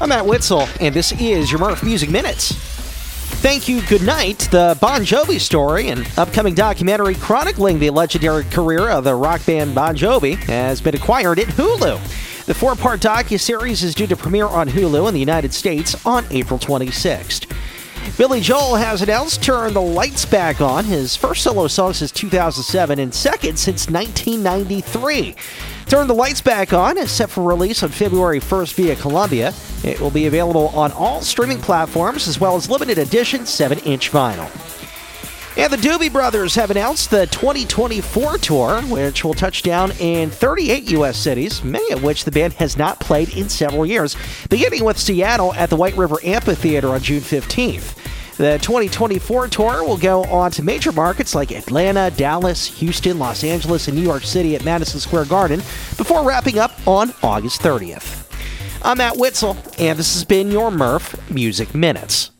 I'm Matt Witzel, and this is your Merf Music Minutes. Thank you, good night. The Bon Jovi story, an upcoming documentary chronicling the legendary career of the rock band Bon Jovi, has been acquired at Hulu. The four part docu-series is due to premiere on Hulu in the United States on April 26th. Billy Joel has announced Turn the Lights Back On, his first solo song since 2007 and second since 1993. Turn the Lights Back On is set for release on February 1st via Columbia. It will be available on all streaming platforms as well as limited edition 7 inch vinyl. And the Doobie Brothers have announced the 2024 tour, which will touch down in 38 U.S. cities, many of which the band has not played in several years, beginning with Seattle at the White River Amphitheater on June 15th. The 2024 tour will go on to major markets like Atlanta, Dallas, Houston, Los Angeles, and New York City at Madison Square Garden before wrapping up on August 30th. I'm Matt Witzel, and this has been your Merf Music Minutes.